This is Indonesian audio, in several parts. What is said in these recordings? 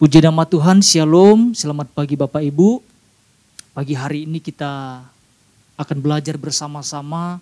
Puji nama Tuhan, Shalom, selamat pagi Bapak Ibu. Pagi hari ini kita akan belajar bersama-sama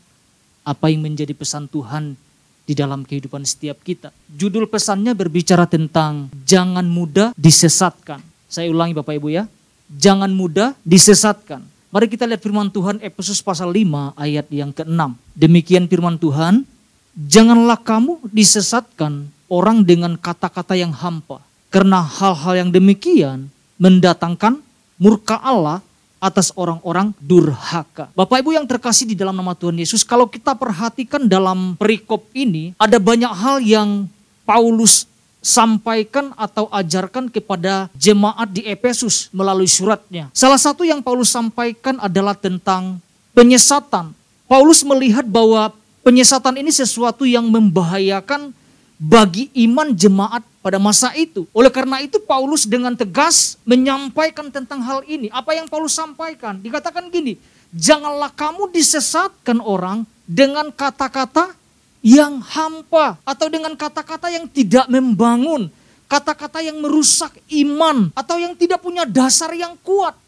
apa yang menjadi pesan Tuhan di dalam kehidupan setiap kita. Judul pesannya berbicara tentang jangan mudah disesatkan. Saya ulangi Bapak Ibu ya, jangan mudah disesatkan. Mari kita lihat firman Tuhan Efesus pasal 5 ayat yang ke-6. Demikian firman Tuhan, janganlah kamu disesatkan orang dengan kata-kata yang hampa karena hal-hal yang demikian mendatangkan murka Allah atas orang-orang durhaka. Bapak Ibu yang terkasih di dalam nama Tuhan Yesus, kalau kita perhatikan dalam perikop ini, ada banyak hal yang Paulus sampaikan atau ajarkan kepada jemaat di Efesus melalui suratnya. Salah satu yang Paulus sampaikan adalah tentang penyesatan. Paulus melihat bahwa penyesatan ini sesuatu yang membahayakan bagi iman jemaat pada masa itu. Oleh karena itu Paulus dengan tegas menyampaikan tentang hal ini. Apa yang Paulus sampaikan? Dikatakan gini, janganlah kamu disesatkan orang dengan kata-kata yang hampa atau dengan kata-kata yang tidak membangun, kata-kata yang merusak iman atau yang tidak punya dasar yang kuat.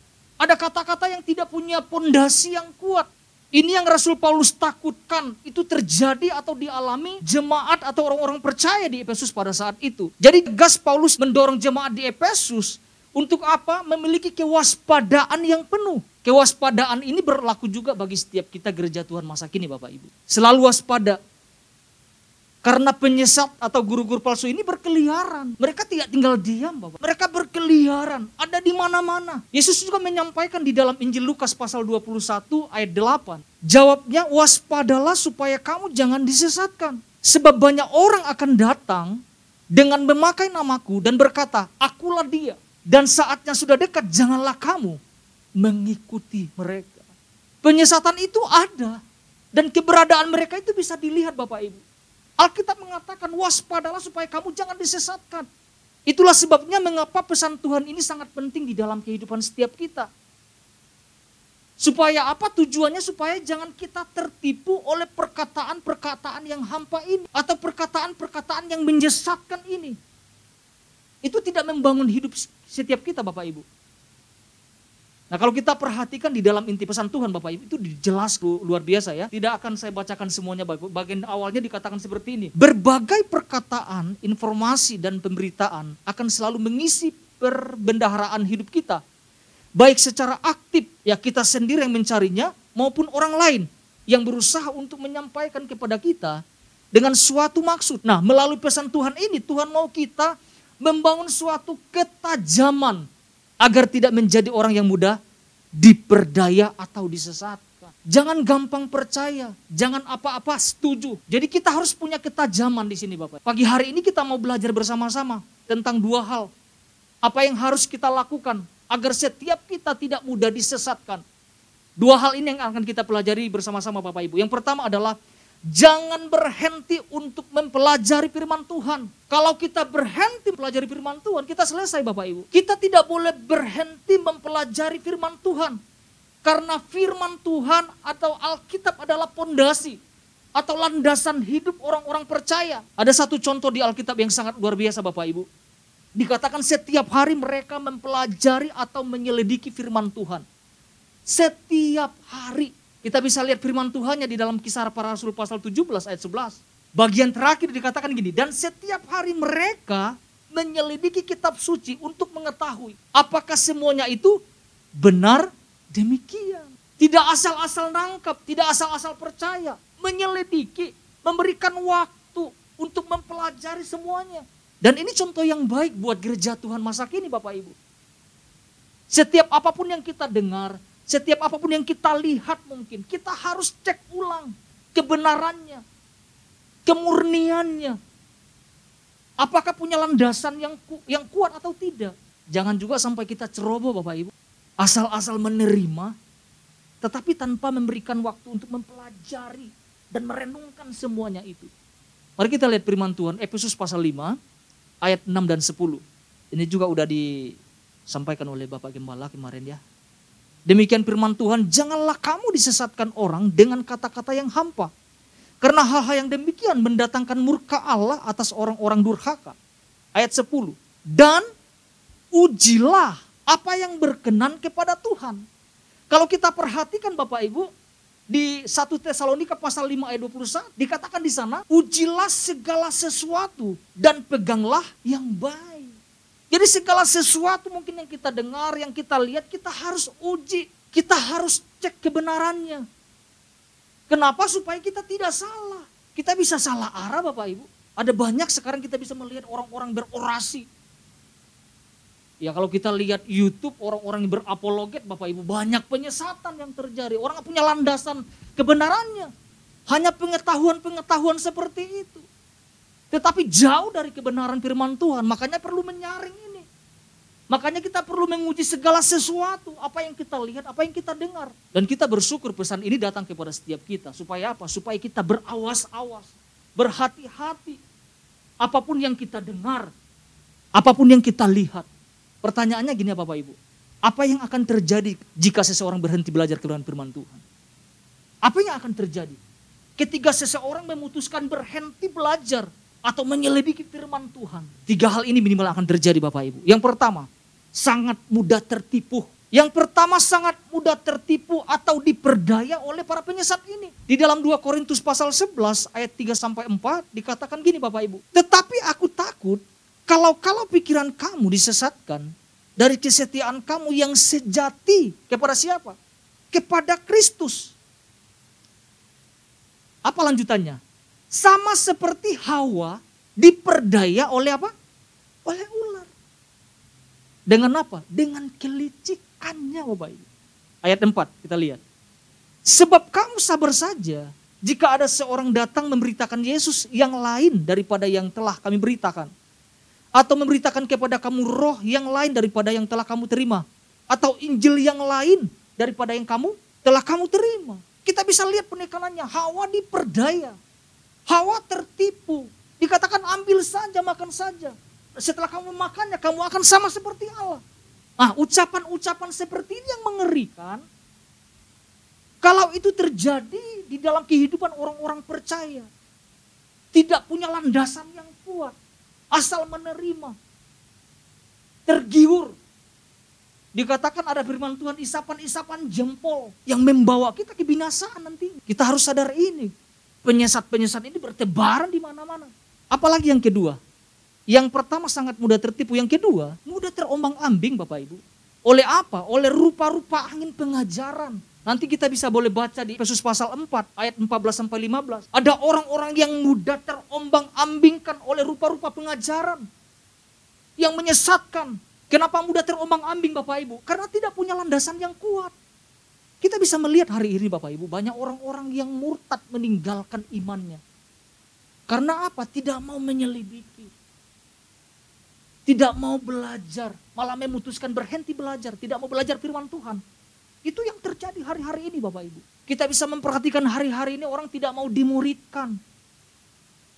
Ada kata-kata yang tidak punya pondasi yang kuat. Ini yang Rasul Paulus takutkan itu terjadi atau dialami jemaat atau orang-orang percaya di Efesus pada saat itu. Jadi gas Paulus mendorong jemaat di Efesus untuk apa? Memiliki kewaspadaan yang penuh. Kewaspadaan ini berlaku juga bagi setiap kita gereja Tuhan masa kini Bapak Ibu. Selalu waspada karena penyesat atau guru-guru palsu ini berkeliaran. Mereka tidak tinggal diam, Bapak. Mereka berkeliaran, ada di mana-mana. Yesus juga menyampaikan di dalam Injil Lukas pasal 21 ayat 8. Jawabnya, waspadalah supaya kamu jangan disesatkan. Sebab banyak orang akan datang dengan memakai namaku dan berkata, akulah dia. Dan saatnya sudah dekat, janganlah kamu mengikuti mereka. Penyesatan itu ada. Dan keberadaan mereka itu bisa dilihat Bapak Ibu. Alkitab mengatakan waspadalah supaya kamu jangan disesatkan. Itulah sebabnya mengapa pesan Tuhan ini sangat penting di dalam kehidupan setiap kita. Supaya apa tujuannya? Supaya jangan kita tertipu oleh perkataan-perkataan yang hampa ini. Atau perkataan-perkataan yang menyesatkan ini. Itu tidak membangun hidup setiap kita Bapak Ibu. Nah kalau kita perhatikan di dalam inti pesan Tuhan Bapak Ibu itu jelas luar biasa ya. Tidak akan saya bacakan semuanya Bagian awalnya dikatakan seperti ini. Berbagai perkataan, informasi dan pemberitaan akan selalu mengisi perbendaharaan hidup kita. Baik secara aktif ya kita sendiri yang mencarinya maupun orang lain yang berusaha untuk menyampaikan kepada kita dengan suatu maksud. Nah melalui pesan Tuhan ini Tuhan mau kita membangun suatu ketajaman agar tidak menjadi orang yang mudah diperdaya atau disesatkan. Jangan gampang percaya, jangan apa-apa setuju. Jadi kita harus punya ketajaman di sini Bapak. Pagi hari ini kita mau belajar bersama-sama tentang dua hal. Apa yang harus kita lakukan agar setiap kita tidak mudah disesatkan. Dua hal ini yang akan kita pelajari bersama-sama Bapak Ibu. Yang pertama adalah Jangan berhenti untuk mempelajari firman Tuhan. Kalau kita berhenti mempelajari firman Tuhan, kita selesai Bapak Ibu. Kita tidak boleh berhenti mempelajari firman Tuhan. Karena firman Tuhan atau Alkitab adalah pondasi atau landasan hidup orang-orang percaya. Ada satu contoh di Alkitab yang sangat luar biasa Bapak Ibu. Dikatakan setiap hari mereka mempelajari atau menyelidiki firman Tuhan. Setiap hari kita bisa lihat firman Tuhannya di dalam kisah para rasul pasal 17 ayat 11. Bagian terakhir dikatakan gini, dan setiap hari mereka menyelidiki kitab suci untuk mengetahui apakah semuanya itu benar demikian. Tidak asal-asal nangkap, tidak asal-asal percaya, menyelidiki, memberikan waktu untuk mempelajari semuanya. Dan ini contoh yang baik buat gereja Tuhan masa kini Bapak Ibu. Setiap apa pun yang kita dengar, setiap apa pun yang kita lihat mungkin, kita harus cek ulang kebenarannya, kemurniannya. Apakah punya landasan yang ku, yang kuat atau tidak? Jangan juga sampai kita ceroboh Bapak Ibu. Asal-asal menerima, tetapi tanpa memberikan waktu untuk mempelajari dan merenungkan semuanya itu. Mari kita lihat firman Tuhan, Efesus pasal 5, ayat 6 dan 10. Ini juga udah disampaikan oleh Bapak Gembala kemarin ya. Demikian firman Tuhan, janganlah kamu disesatkan orang dengan kata-kata yang hampa. Karena hal-hal yang demikian mendatangkan murka Allah atas orang-orang durhaka. Ayat 10. Dan ujilah apa yang berkenan kepada Tuhan. Kalau kita perhatikan Bapak Ibu, di 1 Tesalonika pasal 5 ayat 21 dikatakan di sana, ujilah segala sesuatu dan peganglah yang baik. Jadi segala sesuatu mungkin yang kita dengar, yang kita lihat, kita harus uji, kita harus cek kebenarannya. Kenapa? Supaya kita tidak salah. Kita bisa salah arah Bapak Ibu. Ada banyak sekarang kita bisa melihat orang-orang berorasi, Ya kalau kita lihat YouTube orang-orang yang berapologet Bapak Ibu banyak penyesatan yang terjadi. Orang punya landasan kebenarannya. Hanya pengetahuan-pengetahuan seperti itu. Tetapi jauh dari kebenaran firman Tuhan. Makanya perlu menyaring ini. Makanya kita perlu menguji segala sesuatu. Apa yang kita lihat, apa yang kita dengar. Dan kita bersyukur pesan ini datang kepada setiap kita. Supaya apa? Supaya kita berawas-awas. Berhati-hati. Apa pun yang kita dengar. Apa pun yang kita lihat Pertanyaannya gini ya Bapak Ibu. Apa yang akan terjadi jika seseorang berhenti belajar kebenaran firman Tuhan? Apa yang akan terjadi? Ketika seseorang memutuskan berhenti belajar atau menyelidiki firman Tuhan. Tiga hal ini minimal akan terjadi Bapak Ibu. Yang pertama, sangat mudah tertipu. Yang pertama sangat mudah tertipu atau diperdaya oleh para penyesat ini. Di dalam 2 Korintus pasal 11 ayat 3 sampai 4 dikatakan gini Bapak Ibu. Tetapi aku takut kalau kalau pikiran kamu disesatkan dari kesetiaan kamu yang sejati kepada siapa? Kepada Kristus. Apa lanjutannya? Sama seperti Hawa diperdaya oleh apa? Oleh ular. Dengan apa? Dengan kelicikannya Bapak Ibu. Ayat 4 kita lihat. Sebab kamu sabar saja jika ada seorang datang memberitakan Yesus yang lain daripada yang telah kami beritakan atau memberitakan kepada kamu roh yang lain daripada yang telah kamu terima atau Injil yang lain daripada yang kamu telah kamu terima. Kita bisa lihat penekanannya, Hawa diperdaya. Hawa tertipu. Dikatakan ambil saja, makan saja. Setelah kamu makannya, kamu akan sama seperti Allah. Ah, ucapan-ucapan seperti ini yang mengerikan. Kalau itu terjadi di dalam kehidupan orang-orang percaya. Tidak punya landasan yang kuat asal menerima. Tergiur. Dikatakan ada firman Tuhan isapan-isapan jempol yang membawa kita ke binasaan nanti. Kita harus sadar ini. Penyesat-penyesat ini bertebaran di mana-mana. Apalagi yang kedua. Yang pertama sangat mudah tertipu. Yang kedua mudah terombang ambing Bapak Ibu. Oleh apa? Oleh rupa-rupa angin pengajaran Nanti kita bisa boleh baca di Efesus pasal 4 ayat 14 sampai 15. Ada orang-orang yang mudah terombang-ambingkan oleh rupa-rupa pengajaran yang menyesatkan. Kenapa mudah terombang-ambing Bapak Ibu? Karena tidak punya landasan yang kuat. Kita bisa melihat hari ini Bapak Ibu, banyak orang-orang yang murtad meninggalkan imannya. Karena apa? Tidak mau menyelidiki. Tidak mau belajar, malah memutuskan berhenti belajar, tidak mau belajar firman Tuhan. Itu yang terjadi hari-hari ini Bapak Ibu. Kita bisa memperhatikan hari-hari ini orang tidak mau dimuridkan.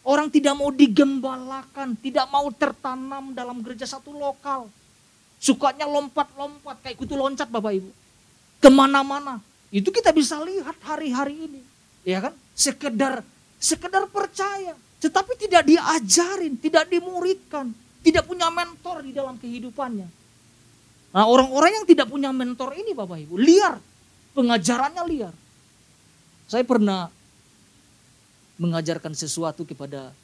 Orang tidak mau digembalakan, tidak mau tertanam dalam gereja satu lokal. Sukanya lompat-lompat, kayak kutu loncat Bapak Ibu. Ke mana-mana. Itu kita bisa lihat hari-hari ini. Ya kan? Sekedar, sekedar percaya. Tetapi tidak diajarin, tidak dimuridkan. Tidak punya mentor di dalam kehidupannya Nah orang-orang yang tidak punya mentor ini Bapak Ibu, liar. Pengajarannya liar. Saya pernah mengajarkan sesuatu kepada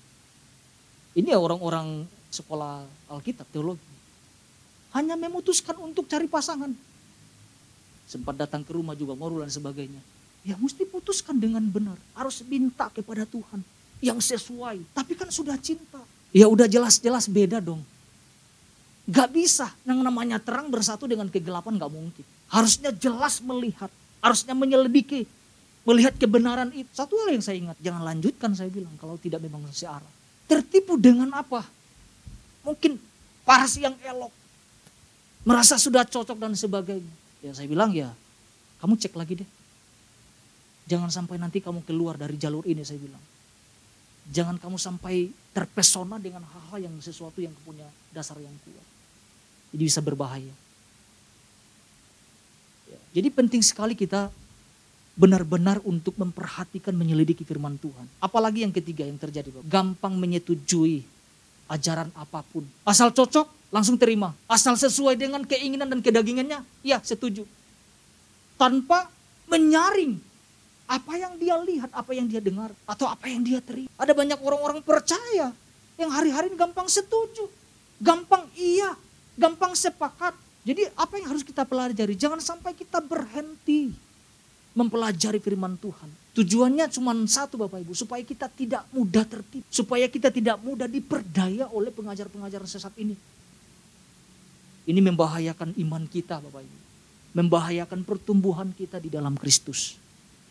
ini ya orang-orang sekolah Alkitab, teologi. Hanya memutuskan untuk cari pasangan. Sempat datang ke rumah juga, moral dan sebagainya. Ya mesti putuskan dengan benar. Harus minta kepada Tuhan. Yang sesuai. Tapi kan sudah cinta. Ya udah jelas-jelas beda dong. Gak bisa yang namanya terang bersatu dengan kegelapan gak mungkin. Harusnya jelas melihat, harusnya menyelidiki, melihat kebenaran itu. Satu hal yang saya ingat, jangan lanjutkan saya bilang kalau tidak memang searah. Tertipu dengan apa? Mungkin paras yang elok, merasa sudah cocok dan sebagainya. Ya saya bilang ya, kamu cek lagi deh. Jangan sampai nanti kamu keluar dari jalur ini saya bilang. Jangan kamu sampai terpesona dengan hal-hal yang sesuatu yang punya dasar yang kuat. Jadi bisa berbahaya. Ya, jadi penting sekali kita benar-benar untuk memperhatikan menyelidiki firman Tuhan. Apalagi yang ketiga yang terjadi, Gampang menyetujui ajaran apa pun. Asal cocok, langsung terima. Asal sesuai dengan keinginan dan kedagingannya, ya setuju. Tanpa menyaring apa yang dia lihat, apa yang dia dengar, atau apa yang dia terima. Ada banyak orang-orang percaya yang hari-hari gampang setuju, gampang iya, gampang sepakat. Jadi apa yang harus kita pelajari? Jangan sampai kita berhenti mempelajari firman Tuhan. Tujuannya cuma satu Bapak Ibu, supaya kita tidak mudah tertipu, supaya kita tidak mudah diperdaya oleh pengajar-pengajar sesat ini. Ini membahayakan iman kita Bapak Ibu. Membahayakan pertumbuhan kita di dalam Kristus.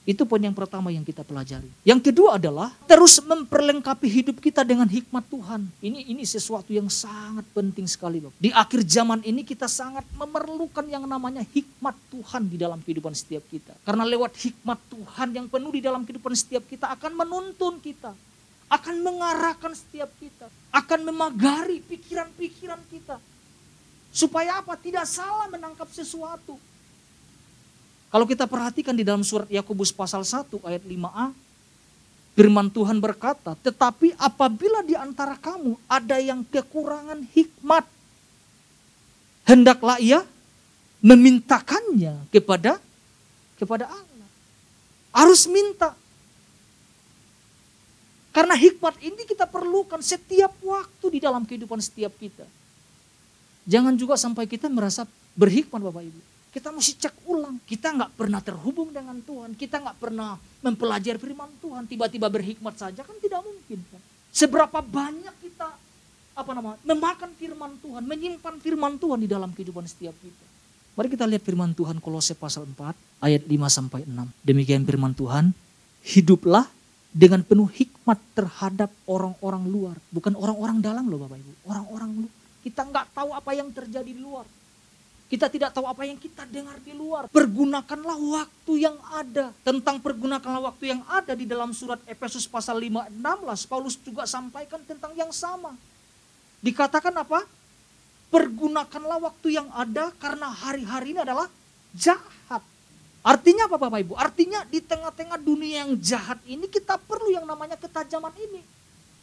Itu poin yang pertama yang kita pelajari. Yang kedua adalah terus memperlengkapi hidup kita dengan hikmat Tuhan. Ini ini sesuatu yang sangat penting sekali, Bapak. Di akhir zaman ini kita sangat memerlukan yang namanya hikmat Tuhan di dalam kehidupan setiap kita. Karena lewat hikmat Tuhan yang penuh di dalam kehidupan setiap kita akan menuntun kita, akan mengarahkan setiap kita, akan memagari pikiran-pikiran kita. Supaya apa? Tidak salah menangkap sesuatu kalau kita perhatikan di dalam surat Yakobus pasal 1 ayat 5a, firman Tuhan berkata, "Tetapi apabila di antara kamu ada yang kekurangan hikmat, hendaklah ia memintakannya kepada kepada Allah." Harus minta. Karena hikmat ini kita perlukan setiap waktu di dalam kehidupan setiap kita. Jangan juga sampai kita merasa berhikmat Bapak Ibu kita mesti cek ulang. Kita nggak pernah terhubung dengan Tuhan. Kita nggak pernah mempelajari firman Tuhan. Tiba-tiba berhikmat saja kan tidak mungkin. Kan? Seberapa banyak kita apa nama memakan firman Tuhan, menyimpan firman Tuhan di dalam kehidupan setiap kita. Mari kita lihat firman Tuhan Kolose pasal 4 ayat 5 sampai 6. Demikian firman Tuhan, hiduplah dengan penuh hikmat terhadap orang-orang luar, bukan orang-orang dalam loh Bapak Ibu, orang-orang luar. Kita nggak tahu apa yang terjadi di luar. Kita tidak tahu apa yang kita dengar di luar. Pergunakanlah waktu yang ada. Tentang pergunakanlah waktu yang ada di dalam surat Efesus pasal 5 16 Paulus juga sampaikan tentang yang sama. Dikatakan apa? Pergunakanlah waktu yang ada karena hari-hari ini adalah jahat. Artinya apa Bapak Ibu? Artinya di tengah-tengah dunia yang jahat ini kita perlu yang namanya ketajaman ini.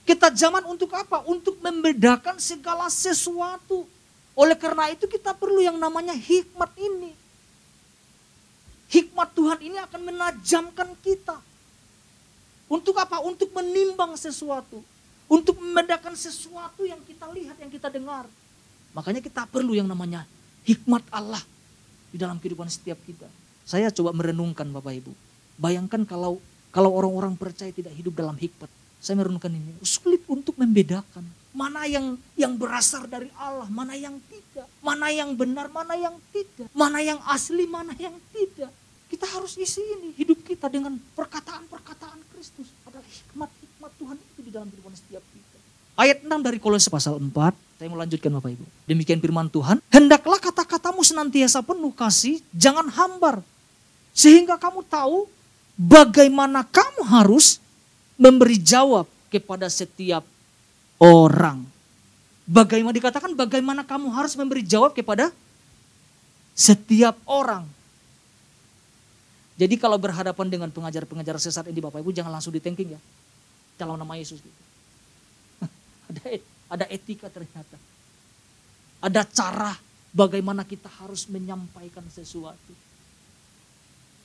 Ketajaman untuk apa? Untuk membedakan segala sesuatu oleh karena itu kita perlu yang namanya hikmat ini. Hikmat Tuhan ini akan menajamkan kita. Untuk apa? Untuk menimbang sesuatu. Untuk membedakan sesuatu yang kita lihat, yang kita dengar. Makanya kita perlu yang namanya hikmat Allah di dalam kehidupan setiap kita. Saya coba merenungkan Bapak Ibu. Bayangkan kalau kalau orang-orang percaya tidak hidup dalam hikmat. Saya merenungkan ini. Sulit untuk membedakan Mana yang yang berasal dari Allah, mana yang tidak. Mana yang benar, mana yang tidak. Mana yang asli, mana yang tidak. Kita harus isi ini hidup kita dengan perkataan-perkataan Kristus. Adalah hikmat-hikmat Tuhan itu di dalam kehidupan setiap kita. Ayat 6 dari Kolose pasal 4. Saya mau lanjutkan Bapak Ibu. Demikian firman Tuhan. Hendaklah kata-katamu senantiasa penuh kasih, jangan hambar. Sehingga kamu tahu bagaimana kamu harus memberi jawab kepada setiap orang. Bagaimana dikatakan bagaimana kamu harus memberi jawab kepada setiap orang. Jadi kalau berhadapan dengan pengajar-pengajar sesat ini Bapak Ibu jangan langsung ditengking ya. Dalam nama Yesus. Gitu. ada, ada etika ternyata. Ada cara bagaimana kita harus menyampaikan sesuatu.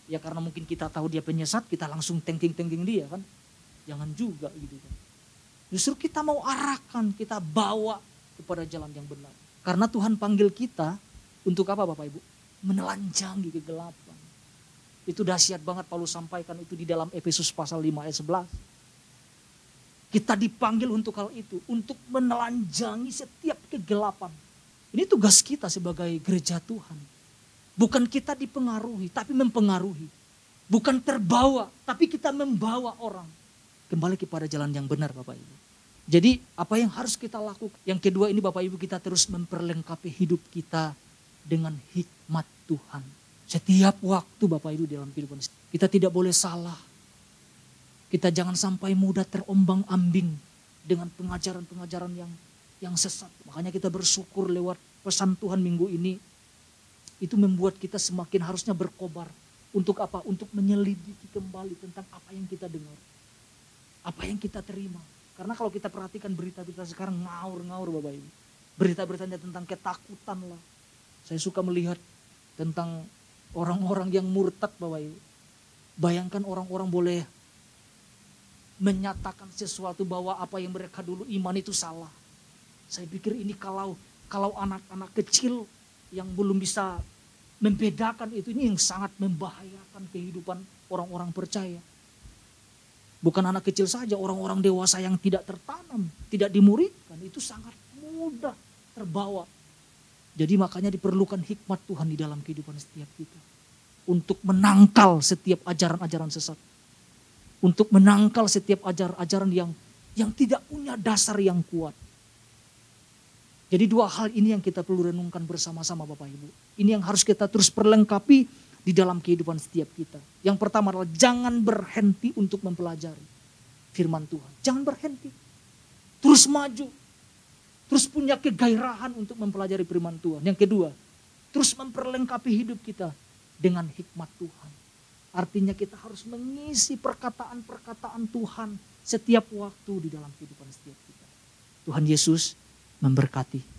Ya karena mungkin kita tahu dia penyesat, kita langsung tengking-tengking dia kan. Jangan juga gitu kan. Justru kita mau arahkan, kita bawa kepada jalan yang benar. Karena Tuhan panggil kita untuk apa Bapak Ibu? Menelanjangi kegelapan. Itu dahsyat banget Paulus sampaikan itu di dalam Efesus pasal 5 ayat 11. Kita dipanggil untuk hal itu, untuk menelanjangi setiap kegelapan. Ini tugas kita sebagai gereja Tuhan. Bukan kita dipengaruhi, tapi mempengaruhi. Bukan terbawa, tapi kita membawa orang kembali kepada jalan yang benar Bapak Ibu. Jadi apa yang harus kita lakukan? Yang kedua ini Bapak Ibu kita terus memperlengkapi hidup kita dengan hikmat Tuhan. Setiap waktu Bapak Ibu dalam kehidupan kita tidak boleh salah. Kita jangan sampai mudah terombang ambing dengan pengajaran-pengajaran yang yang sesat. Makanya kita bersyukur lewat pesan Tuhan minggu ini itu membuat kita semakin harusnya berkobar. Untuk apa? Untuk menyelidiki kembali tentang apa yang kita dengar apa yang kita terima. Karena kalau kita perhatikan berita-berita sekarang ngaur-ngaur Bapak Ibu. Berita-beritanya tentang ketakutan lah. Saya suka melihat tentang orang-orang yang murtad Bapak Ibu. Bayangkan orang-orang boleh menyatakan sesuatu bahwa apa yang mereka dulu iman itu salah. Saya pikir ini kalau kalau anak-anak kecil yang belum bisa membedakan itu ini yang sangat membahayakan kehidupan orang-orang percaya. Bukan anak kecil saja, orang-orang dewasa yang tidak tertanam, tidak dimuridkan, itu sangat mudah terbawa. Jadi makanya diperlukan hikmat Tuhan di dalam kehidupan setiap kita. Untuk menangkal setiap ajaran-ajaran sesat. Untuk menangkal setiap ajaran-ajaran yang yang tidak punya dasar yang kuat. Jadi dua hal ini yang kita perlu renungkan bersama-sama Bapak Ibu. Ini yang harus kita terus perlengkapi di dalam kehidupan setiap kita. Yang pertama adalah jangan berhenti untuk mempelajari firman Tuhan. Jangan berhenti. Terus maju. Terus punya kegairahan untuk mempelajari firman Tuhan. Yang kedua, terus memperlengkapi hidup kita dengan hikmat Tuhan. Artinya kita harus mengisi perkataan-perkataan Tuhan setiap waktu di dalam kehidupan setiap kita. Tuhan Yesus memberkati.